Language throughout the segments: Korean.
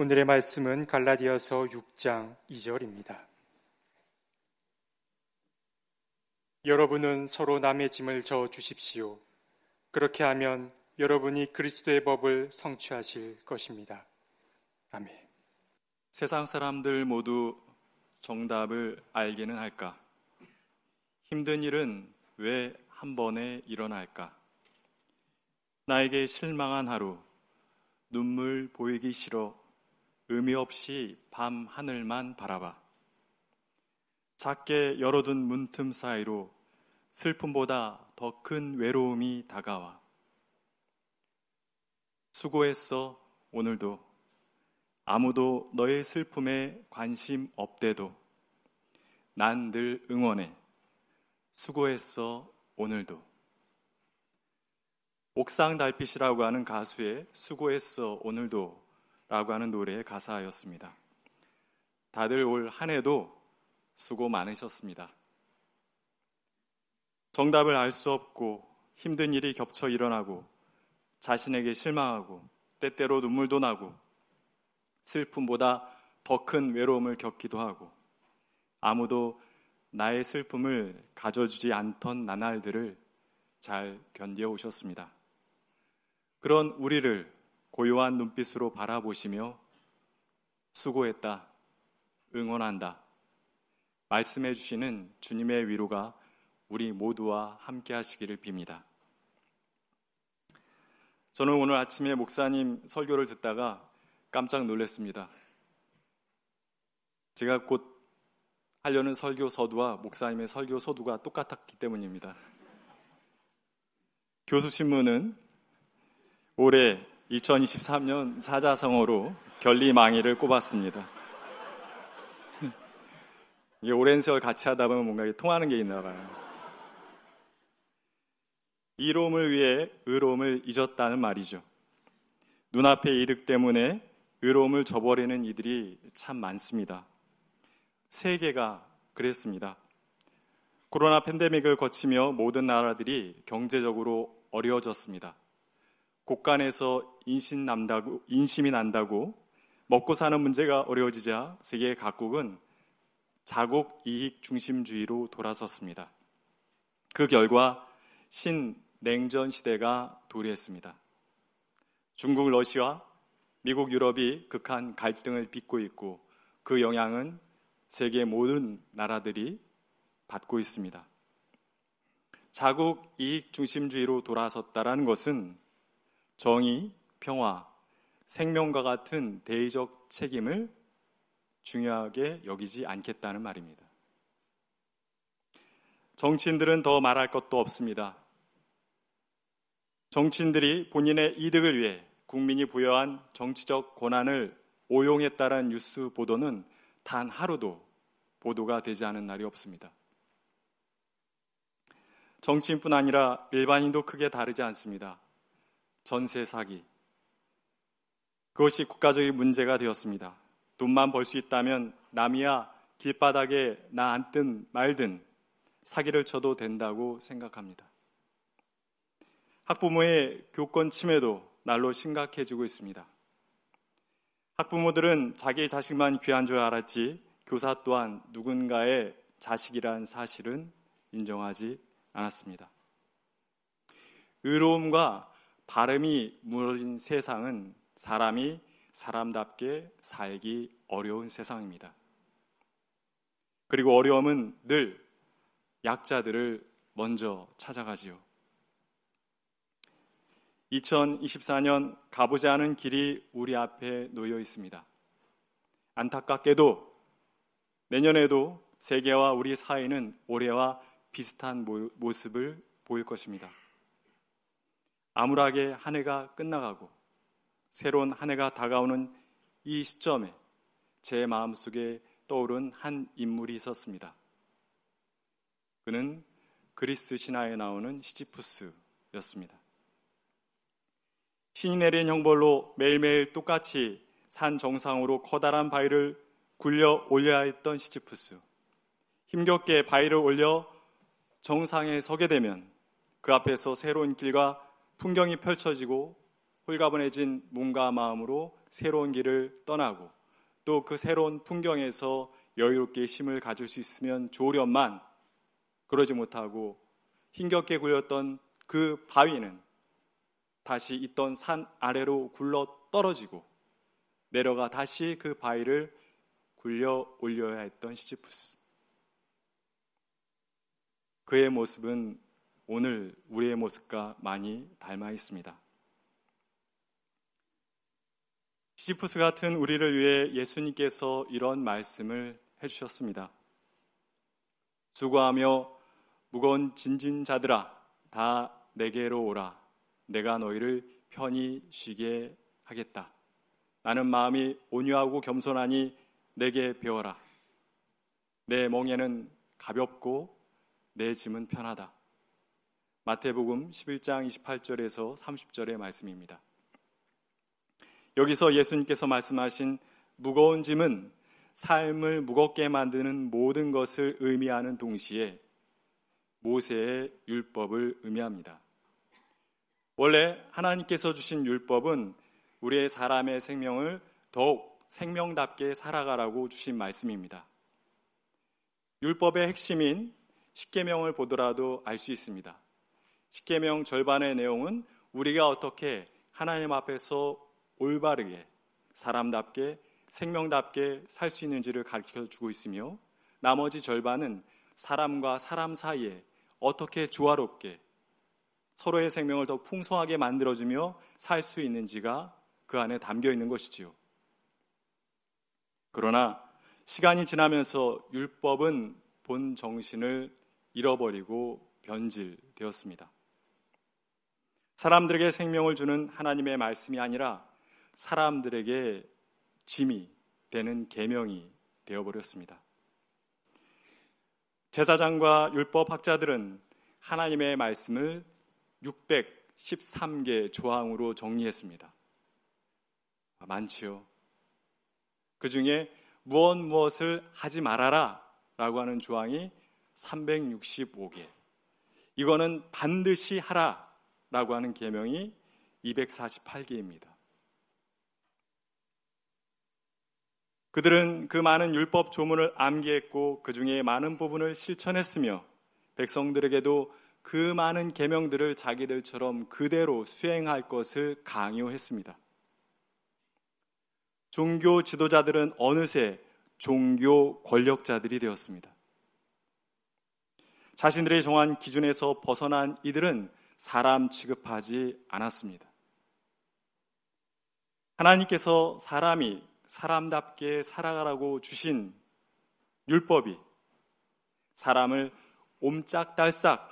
오늘의 말씀은 갈라디아서 6장 2절입니다. 여러분은 서로 남의 짐을 져 주십시오. 그렇게 하면 여러분이 그리스도의 법을 성취하실 것입니다. 아멘. 세상 사람들 모두 정답을 알기는 할까? 힘든 일은 왜 한 번에 일어날까? 나에게 실망한 하루, 눈물 보이기 싫어 의미 없이 밤 하늘만 바라봐. 작게 열어둔 문틈 사이로 슬픔보다 더 큰 외로움이 다가와. 수고했어, 오늘도. 아무도 너의 슬픔에 관심 없대도. 난 늘 응원해. 수고했어, 오늘도. 옥상 달빛이라고 하는 가수의 수고했어, 오늘도 라고 하는 노래의 가사였습니다. 다들 올 한 해도 수고 많으셨습니다. 정답을 알 수 없고 힘든 일이 겹쳐 일어나고 자신에게 실망하고 때때로 눈물도 나고 슬픔보다 더 큰 외로움을 겪기도 하고 아무도 나의 슬픔을 가져주지 않던 나날들을 잘 견뎌 오셨습니다. 그런 우리를 고요한 눈빛으로 바라보시며 수고했다, 응원한다, 말씀해 주시는 주님의 위로가 우리 모두와 함께 하시기를 빕니다. 저는 오늘 아침에 목사님 설교를 듣다가 깜짝 놀랐습니다. 제가 곧 하려는 설교 서두와 목사님의 설교 서두가 똑같았기 때문입니다. 교수신문은 올해 2023년 사자성어로 결리망이를 꼽았습니다. 이게 오랜 세월 같이 하다 보면 뭔가 통하는 게 있나 봐요. 이로움을 위해 의로움을 잊었다는 말이죠. 눈앞의 이득 때문에 의로움을 저버리는 이들이 참 많습니다. 세계가 그랬습니다. 코로나 팬데믹을 거치며 모든 나라들이 경제적으로 어려워졌습니다. 곳간에서 인심 난다고, 인심이 난다고 먹고 사는 문제가 어려워지자 세계 각국은 자국 이익 중심주의로 돌아섰습니다. 그 결과 신냉전 시대가 도래했습니다. 중국, 러시아, 미국, 유럽이 극한 갈등을 빚고 있고 그 영향은 세계 모든 나라들이 받고 있습니다. 자국 이익 중심주의로 돌아섰다라는 것은 정의, 평화, 생명과 같은 대의적 책임을 중요하게 여기지 않겠다는 말입니다. 정치인들은 더 말할 것도 없습니다. 정치인들이 본인의 이득을 위해 국민이 부여한 정치적 권한을 오용했다는 뉴스 보도는 단 하루도 보도가 되지 않은 날이 없습니다. 정치인뿐 아니라 일반인도 크게 다르지 않습니다. 전세 사기. 그것이 국가적인 문제가 되었습니다. 돈만 벌 수 있다면 남이야 길바닥에 나 앉든 말든 사기를 쳐도 된다고 생각합니다. 학부모의 교권 침해도 날로 심각해지고 있습니다. 학부모들은 자기 자식만 귀한 줄 알았지 교사 또한 누군가의 자식이란 사실은 인정하지 않았습니다. 의로움과 발음이 무너진 세상은 사람이 사람답게 살기 어려운 세상입니다. 그리고 어려움은 늘 약자들을 먼저 찾아가지요. 2024년 가보지 않은 길이 우리 앞에 놓여 있습니다. 안타깝게도 내년에도 세계와 우리 사회는 올해와 비슷한 모습을 보일 것입니다. 암울하게 한 해가 끝나가고 새로운 한 해가 다가오는 이 시점에 제 마음속에 떠오른 한 인물이 있었습니다. 그는 그리스 신화에 나오는 시지푸스였습니다. 신이 내린 형벌로 매일매일 똑같이 산 정상으로 커다란 바위를 굴려 올려야 했던 시지푸스. 힘겹게 바위를 올려 정상에 서게 되면 그 앞에서 새로운 길과 풍경이 펼쳐지고 홀가분해진 몸과 마음으로 새로운 길을 떠나고 또 그 새로운 풍경에서 여유롭게 힘을 가질 수 있으면 좋으련만 그러지 못하고 힘겹게 굴렸던 그 바위는 다시 있던 산 아래로 굴러 떨어지고 내려가 다시 그 바위를 굴려 올려야 했던 시지푸스. 그의 모습은 오늘 우리의 모습과 많이 닮아 있습니다. 시지푸스 같은 우리를 위해 예수님께서 이런 말씀을 해주셨습니다. 수고하며 무거운 진진 자들아, 다 내게로 오라. 내가 너희를 편히 쉬게 하겠다. 나는 마음이 온유하고 겸손하니 내게 배워라. 내 멍에는 가볍고 내 짐은 편하다. 마태복음 11장 28절에서 30절의 말씀입니다. 여기서 예수님께서 말씀하신 무거운 짐은 삶을 무겁게 만드는 모든 것을 의미하는 동시에 모세의 율법을 의미합니다. 원래 하나님께서 주신 율법은 우리의 사람의 생명을 더욱 생명답게 살아가라고 주신 말씀입니다. 율법의 핵심인 십계명을 보더라도 알 수 있습니다. 십계명 절반의 내용은 우리가 어떻게 하나님 앞에서 올바르게 사람답게 생명답게 살 수 있는지를 가르쳐 주고 있으며 나머지 절반은 사람과 사람 사이에 어떻게 조화롭게 서로의 생명을 더 풍성하게 만들어주며 살 수 있는지가 그 안에 담겨 있는 것이지요. 그러나 시간이 지나면서 율법은 본 정신을 잃어버리고 변질되었습니다. 사람들에게 생명을 주는 하나님의 말씀이 아니라 사람들에게 짐이 되는 계명이 되어 버렸습니다. 제사장과 율법 학자들은 하나님의 말씀을 613개 조항으로 정리했습니다. 아, 많지요. 그 중에 무엇 무엇을 하지 말아라 라고 하는 조항이 365개. 이거는 반드시 하라 라고 하는 계명이 248개입니다. 그들은 그 많은 율법 조문을 암기했고 그 중에 많은 부분을 실천했으며 백성들에게도 그 많은 계명들을 자기들처럼 그대로 수행할 것을 강요했습니다. 종교 지도자들은 어느새 종교 권력자들이 되었습니다. 자신들의 정한 기준에서 벗어난 이들은 사람 취급하지 않았습니다. 하나님께서 사람이 사람답게 살아가라고 주신 율법이 사람을 옴짝달싹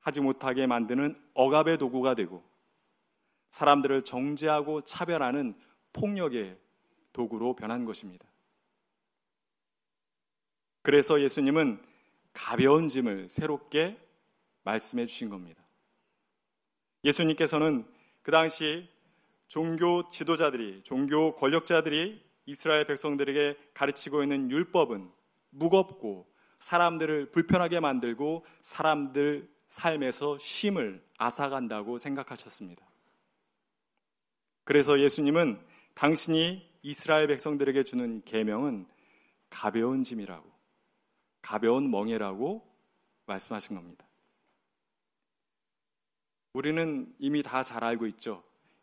하지 못하게 만드는 억압의 도구가 되고 사람들을 정죄하고 차별하는 폭력의 도구로 변한 것입니다. 그래서 예수님은 가벼운 짐을 새롭게 말씀해 주신 겁니다. 예수님께서는 그 당시 종교 지도자들이, 종교 권력자들이 이스라엘 백성들에게 가르치고 있는 율법은 무겁고 사람들을 불편하게 만들고 사람들 삶에서 쉼을 앗아간다고 생각하셨습니다. 그래서 예수님은 당신이 이스라엘 백성들에게 주는 계명은 가벼운 짐이라고, 가벼운 멍해라고 말씀하신 겁니다. 우리는 이미 다 잘 알고 있죠.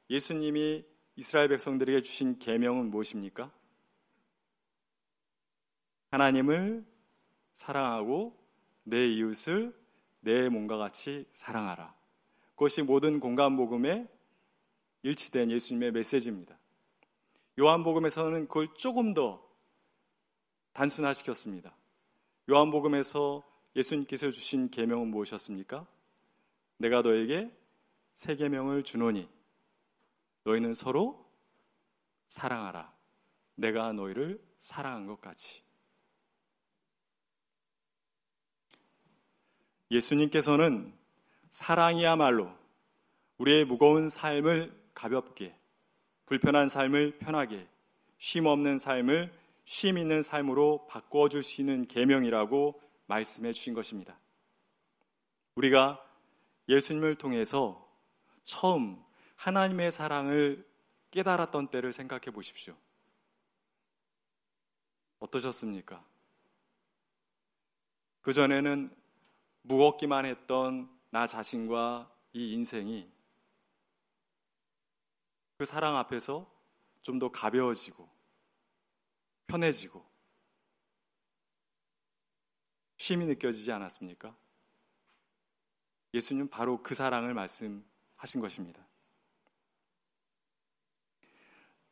예수님이 이스라엘 백성들에게 주신 계명은 무엇입니까? 하나님을 사랑하고 내 이웃을 내 몸과 같이 사랑하라. 그것이 모든 공간 복음에 일치된 예수님의 메시지입니다. 요한복음에서는 그걸 조금 더 단순화시켰습니다. 요한복음에서 예수님께서 주신 계명은 무엇이었습니까? 내가 너에게 새 계명을 주노니 너희는 서로 사랑하라. 내가 너희를 사랑한 것 같이. 예수님께서는 사랑이야말로 우리의 무거운 삶을 가볍게, 불편한 삶을 편하게, 쉼 없는 삶을 쉼 있는 삶으로 바꾸어 줄수 있는 계명이라고 말씀해 주신 것입니다. 우리가 예수님을 통해서 처음 하나님의 사랑을 깨달았던 때를 생각해 보십시오. 어떠셨습니까? 그전에는 무겁기만 했던 나 자신과 이 인생이 그 사랑 앞에서 좀 더 가벼워지고 편해지고 쉼이 느껴지지 않았습니까? 예수님 바로 그 사랑을 말씀하신 것입니다.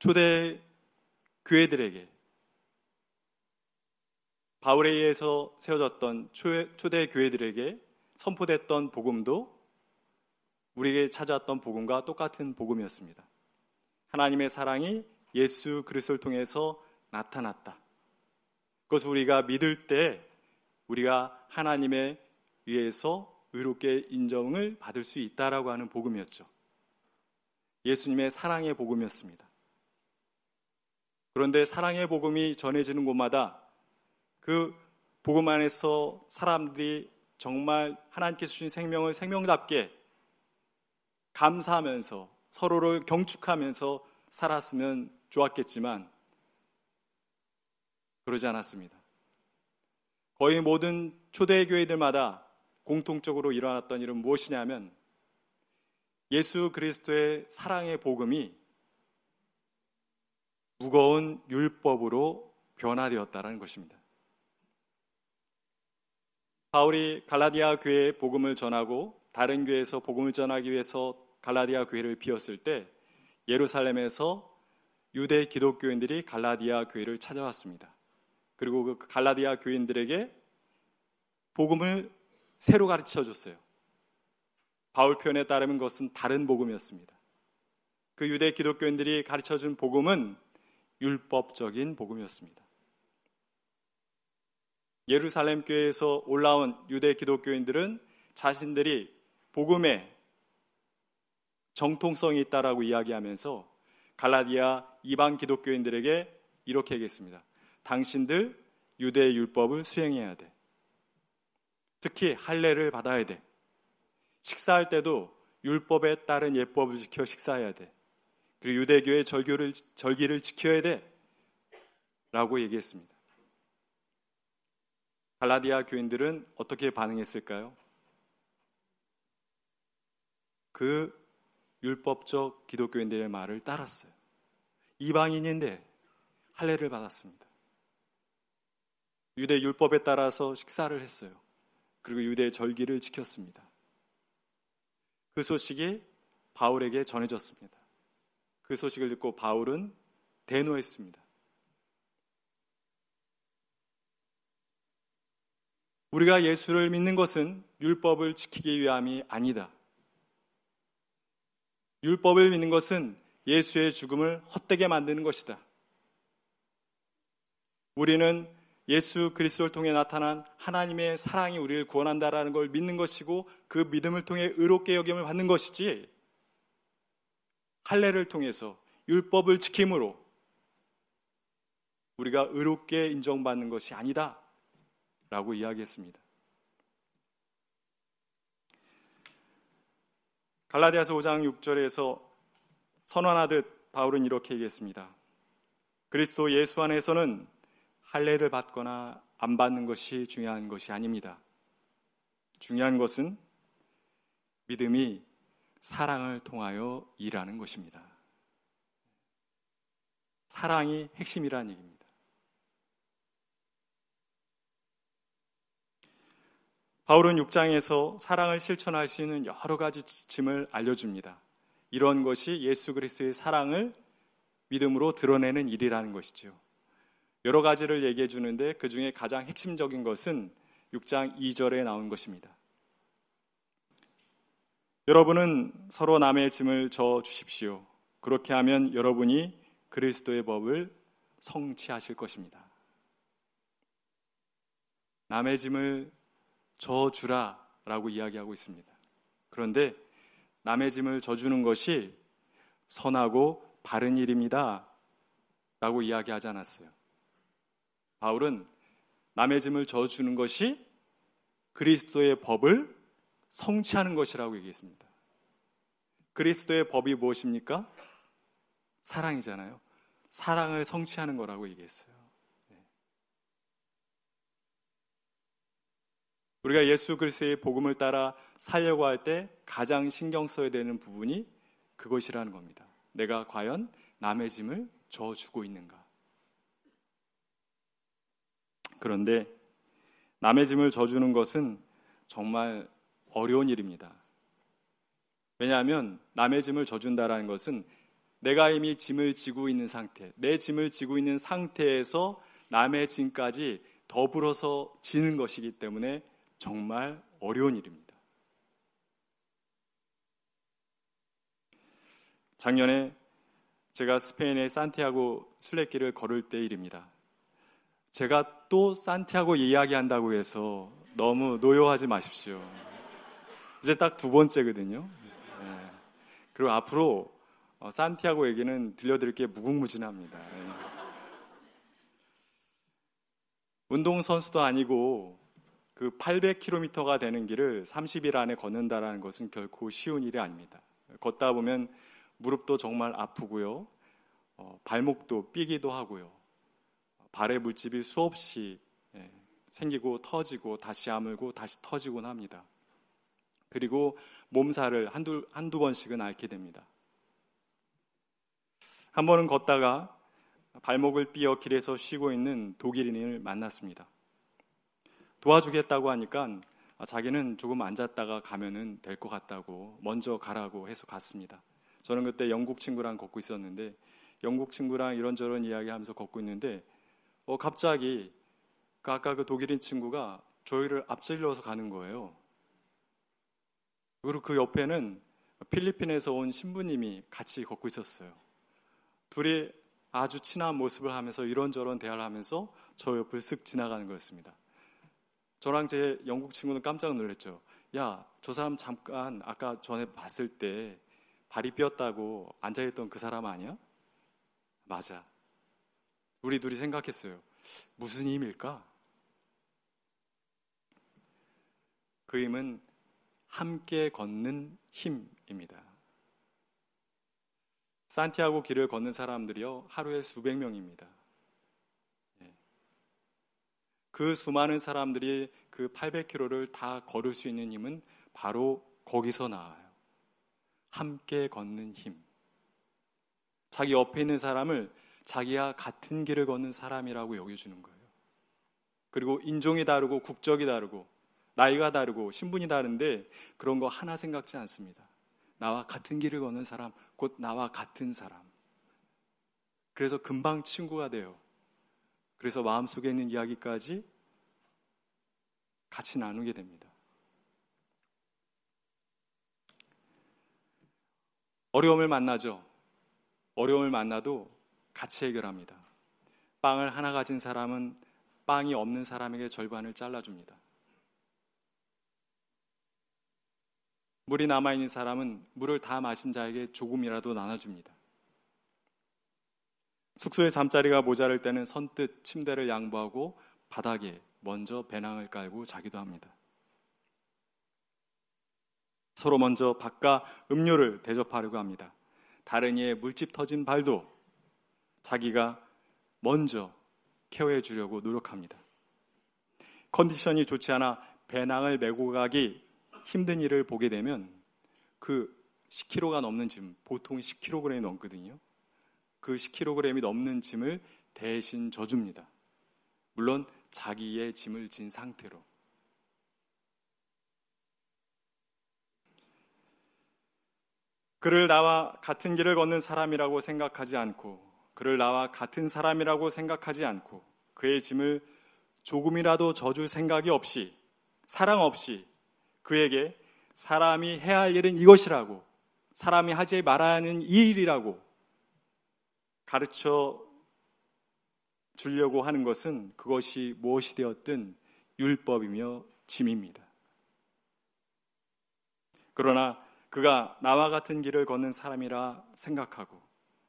초대 교회들에게 바울에 의해서 세워졌던 초대 교회들에게 선포됐던 복음도 우리에게 찾아왔던 복음과 똑같은 복음이었습니다. 하나님의 사랑이 예수 그리스도를 통해서 나타났다. 그것을 우리가 믿을 때 우리가 하나님에 의해서 의롭게 인정을 받을 수 있다라고 하는 복음이었죠. 예수님의 사랑의 복음이었습니다. 그런데 사랑의 복음이 전해지는 곳마다 그 복음 안에서 사람들이 정말 하나님께서 주신 생명을 생명답게 감사하면서 서로를 경축하면서 살았으면 좋았겠지만 그러지 않았습니다. 거의 모든 초대교회들마다 공통적으로 일어났던 일은 무엇이냐면 예수 그리스도의 사랑의 복음이 무거운 율법으로 변화되었다는 것입니다. 바울이 갈라디아 교회에 복음을 전하고 다른 교회에서 복음을 전하기 위해서 갈라디아 교회를 비웠을 때 예루살렘에서 유대 기독교인들이 갈라디아 교회를 찾아왔습니다. 그리고 그 갈라디아 교인들에게 복음을 새로 가르쳐 줬어요. 바울 표현에 따르면 그것은 다른 복음이었습니다. 그 유대 기독교인들이 가르쳐 준 복음은 율법적인 복음이었습니다. 예루살렘 교회에서 올라온 유대 기독교인들은 자신들이 복음에 정통성이 있다라고 이야기하면서 갈라디아 이방 기독교인들에게 이렇게 얘기했습니다. 당신들 유대 율법을 수행해야 돼. 특히 할례를 받아야 돼. 식사할 때도 율법에 따른 예법을 지켜 식사해야 돼. 그리고 유대교의 절교를, 절기를 지켜야 돼. 라고 얘기했습니다. 갈라디아 교인들은 어떻게 반응했을까요? 그 율법적 기독교인들의 말을 따랐어요. 이방인인데 할례를 받았습니다. 유대 율법에 따라서 식사를 했어요. 그리고 유대 절기를 지켰습니다. 그 소식이 바울에게 전해졌습니다. 그 소식을 듣고 바울은 대노했습니다. 우리가 예수를 믿는 것은 율법을 지키기 위함이 아니다. 율법을 믿는 것은 예수의 죽음을 헛되게 만드는 것이다. 우리는 예수 그리스도를 통해 나타난 하나님의 사랑이 우리를 구원한다라는 걸 믿는 것이고 그 믿음을 통해 의롭게 여김을 받는 것이지 할례를 통해서 율법을 지킴으로 우리가 의롭게 인정받는 것이 아니다. 라고 이야기했습니다. 갈라디아서 5장 6절에서 선언하듯 바울은 이렇게 얘기했습니다. 그리스도 예수 안에서는 할례를 받거나 안 받는 것이 중요한 것이 아닙니다. 중요한 것은 믿음이 사랑을 통하여 일하는 것입니다. 사랑이 핵심이라는 얘기입니다. 바울은 6장에서 사랑을 실천할 수 있는 여러 가지 지침을 알려줍니다. 이런 것이 예수 그리스도의 사랑을 믿음으로 드러내는 일이라는 것이죠. 여러 가지를 얘기해 주는데 그 중에 가장 핵심적인 것은 6장 2절에 나온 것입니다. 여러분은 서로 남의 짐을 져 주십시오. 그렇게 하면 여러분이 그리스도의 법을 성취하실 것입니다. 남의 짐을 져 주라 라고 이야기하고 있습니다. 그런데 남의 짐을 져주는 것이 선하고 바른 일입니다. 라고 이야기하지 않았어요. 바울은 남의 짐을 져주는 것이 그리스도의 법을 성취하는 것이라고 얘기했습니다. 그리스도의 법이 무엇입니까? 사랑이잖아요. 사랑을 성취하는 거라고 얘기했어요. 네. 우리가 예수 그리스도의 복음을 따라 살려고 할 때 가장 신경 써야 되는 부분이 그것이라는 겁니다. 내가 과연 남의 짐을 져 주고 있는가? 그런데 남의 짐을 져주는 것은 정말 어려운 일입니다. 왜냐하면 남의 짐을 져준다라는 것은 내가 이미 짐을 지고 있는 상태, 내 짐을 지고 있는 상태에서 남의 짐까지 더불어서 지는 것이기 때문에 정말 어려운 일입니다. 작년에 제가 스페인의 산티아고 순례길을 걸을 때 일입니다. 제가 또 산티아고 이야기한다고 해서 너무 노여하지 마십시오. 이제 딱 두 번째거든요. 네. 그리고 앞으로 어, 산티아고 얘기는 들려드릴 게 무궁무진합니다. 네. 운동선수도 아니고 그 800km가 되는 길을 30일 안에 걷는다라는 것은 결코 쉬운 일이 아닙니다. 걷다 보면 무릎도 정말 아프고요. 어, 발목도 삐기도 하고요. 발에 물집이 수없이 예, 생기고 터지고 다시 아물고 다시 터지곤 합니다. 그리고 몸살을 한두, 한두 번씩은 앓게 됩니다. 한 번은 걷다가 발목을 삐어 길에서 쉬고 있는 독일인을 만났습니다. 도와주겠다고 하니까 자기는 조금 앉았다가 가면은 될 것 같다고 먼저 가라고 해서 갔습니다. 저는 그때 영국 친구랑 걷고 있었는데 영국 친구랑 이런저런 이야기하면서 걷고 있는데 어 갑자기 그 아까 그 독일인 친구가 저희를 앞질러서 가는 거예요. 그리고 그 옆에는 필리핀에서 온 신부님이 같이 걷고 있었어요. 둘이 아주 친한 모습을 하면서 이런저런 대화를 하면서 저 옆을 쓱 지나가는 거였습니다. 저랑 제 영국 친구는 깜짝 놀랐죠. 야, 저 사람 잠깐 아까 전에 봤을 때 발이 삐었다고 앉아있던 그 사람 아니야? 맞아. 우리 둘이 생각했어요. 무슨 힘일까? 그 힘은 함께 걷는 힘입니다. 산티아고 길을 걷는 사람들이요, 하루에 수백 명입니다. 예. 그 수많은 사람들이 그 800km를 다 걸을 수 있는 힘은 바로 거기서 나와요. 함께 걷는 힘. 자기 옆에 있는 사람을 자기와 같은 길을 걷는 사람이라고 여겨주는 거예요. 그리고 인종이 다르고 국적이 다르고 나이가 다르고 신분이 다른데 그런 거 하나 생각지 않습니다. 나와 같은 길을 걷는 사람, 곧 나와 같은 사람. 그래서 금방 친구가 돼요. 그래서 마음속에 있는 이야기까지 같이 나누게 됩니다. 어려움을 만나죠. 어려움을 만나도 같이 해결합니다. 빵을 하나 가진 사람은 빵이 없는 사람에게 절반을 잘라줍니다. 물이 남아있는 사람은 물을 다 마신 자에게 조금이라도 나눠줍니다. 숙소에 잠자리가 모자랄 때는 선뜻 침대를 양보하고 바닥에 먼저 배낭을 깔고 자기도 합니다. 서로 먼저 밥과 음료를 대접하려고 합니다. 다른 이의 물집 터진 발도 자기가 먼저 케어해 주려고 노력합니다. 컨디션이 좋지 않아 배낭을 메고 가기 힘든 일을 보게 되면 그 10kg가 넘는 짐, 보통 10kg이 넘거든요. 그 10kg이 넘는 짐을 대신 져줍니다. 물론 자기의 짐을 진 상태로. 그를 나와 같은 길을 걷는 사람이라고 생각하지 않고, 그를 나와 같은 사람이라고 생각하지 않고, 그의 짐을 조금이라도 져줄 생각이 없이, 사랑 없이 그에게 사람이 해야 할 일은 이것이라고, 사람이 하지 말아야 하는 이 일이라고 가르쳐 주려고 하는 것은 그것이 무엇이 되었든 율법이며 짐입니다. 그러나 그가 나와 같은 길을 걷는 사람이라 생각하고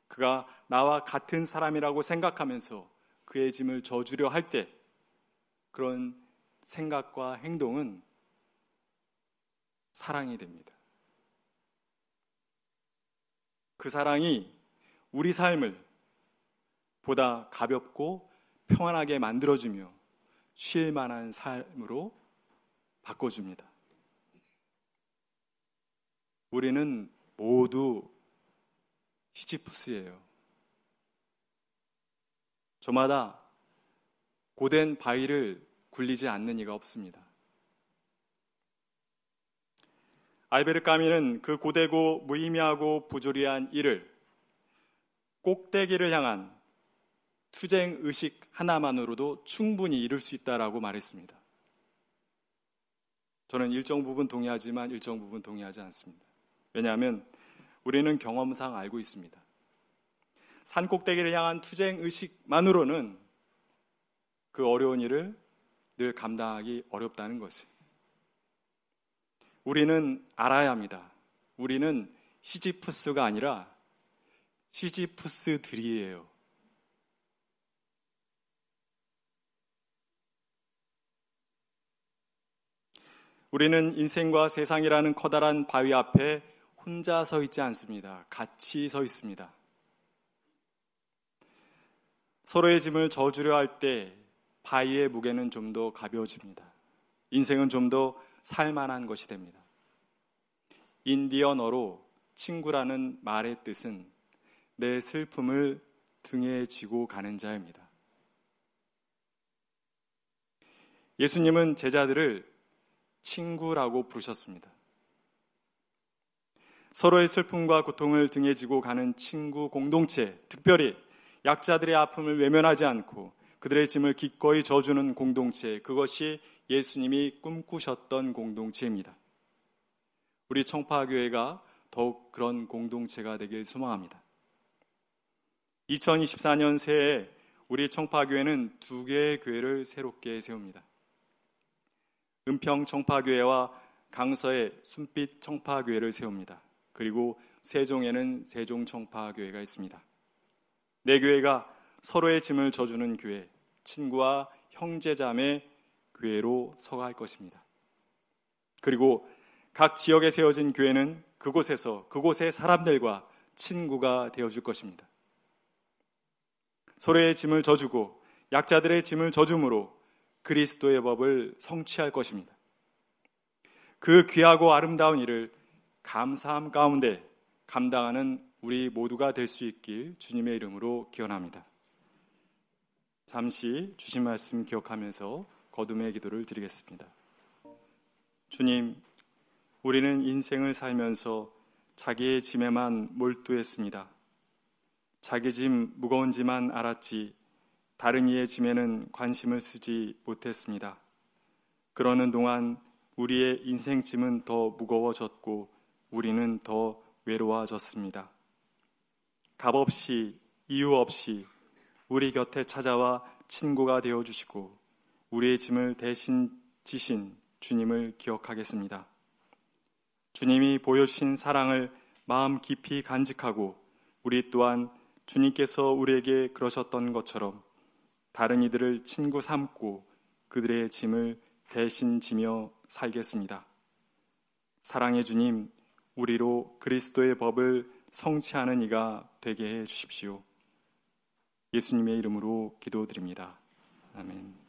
그가 나와 같은 사람이라고 생각하면서 그의 짐을 져주려 할 때 그런 생각과 행동은 사랑이 됩니다. 그 사랑이 우리 삶을 보다 가볍고 평안하게 만들어주며 쉴 만한 삶으로 바꿔줍니다. 우리는 모두 시지푸스예요. 저마다 고된 바위를 굴리지 않는 이가 없습니다. 알베르 까미는 그 고되고 무의미하고 부조리한 일을 꼭대기를 향한 투쟁 의식 하나만으로도 충분히 이룰 수 있다라고 말했습니다. 저는 일정 부분 동의하지만 일정 부분 동의하지 않습니다. 왜냐하면 우리는 경험상 알고 있습니다. 산 꼭대기를 향한 투쟁 의식만으로는 그 어려운 일을 늘 감당하기 어렵다는 것을. 우리는 알아야 합니다. 우리는 시지푸스가 아니라 시지푸스들이에요. 우리는 인생과 세상이라는 커다란 바위 앞에 혼자 서 있지 않습니다. 같이 서 있습니다. 서로의 짐을 져주려 할 때 바위의 무게는 좀 더 가벼워집니다. 인생은 좀더 살만한 것이 됩니다. 인디언어로 친구라는 말의 뜻은 내 슬픔을 등에 지고 가는 자입니다. 예수님은 제자들을 친구라고 부르셨습니다. 서로의 슬픔과 고통을 등에 지고 가는 친구 공동체, 특별히 약자들의 아픔을 외면하지 않고 그들의 짐을 기꺼이 져주는 공동체, 그것이 예수님이 꿈꾸셨던 공동체입니다. 우리 청파교회가 더욱 그런 공동체가 되길 소망합니다. 2024년 새해 우리 청파교회는 두 개의 교회를 새롭게 세웁니다. 은평 청파교회와 강서의 순빛 청파교회를 세웁니다. 그리고 세종에는 세종 청파교회가 있습니다. 내 교회가 서로의 짐을 져주는 교회, 친구와 형제자매 교회로 서갈 것입니다. 그리고 각 지역에 세워진 교회는 그곳에서 그곳의 사람들과 친구가 되어줄 것입니다. 서로의 짐을 져주고 약자들의 짐을 져줌으로 그리스도의 법을 성취할 것입니다. 그 귀하고 아름다운 일을 감사함 가운데 감당하는 우리 모두가 될 수 있길 주님의 이름으로 기원합니다. 잠시 주신 말씀 기억하면서 거둠의 기도를 드리겠습니다. 주님, 우리는 인생을 살면서 자기의 짐에만 몰두했습니다. 자기 짐 무거운지만 알았지 다른 이의 짐에는 관심을 쓰지 못했습니다. 그러는 동안 우리의 인생 짐은 더 무거워졌고 우리는 더 외로워졌습니다. 값없이 이유 없이 우리 곁에 찾아와 친구가 되어 주시고 우리의 짐을 대신 지신 주님을 기억하겠습니다. 주님이 보여주신 사랑을 마음 깊이 간직하고 우리 또한 주님께서 우리에게 그러셨던 것처럼 다른 이들을 친구 삼고 그들의 짐을 대신 지며 살겠습니다. 사랑의 주님, 우리로 그리스도의 법을 성취하는 이가 되게 해 주십시오. 예수님의 이름으로 기도드립니다. 아멘.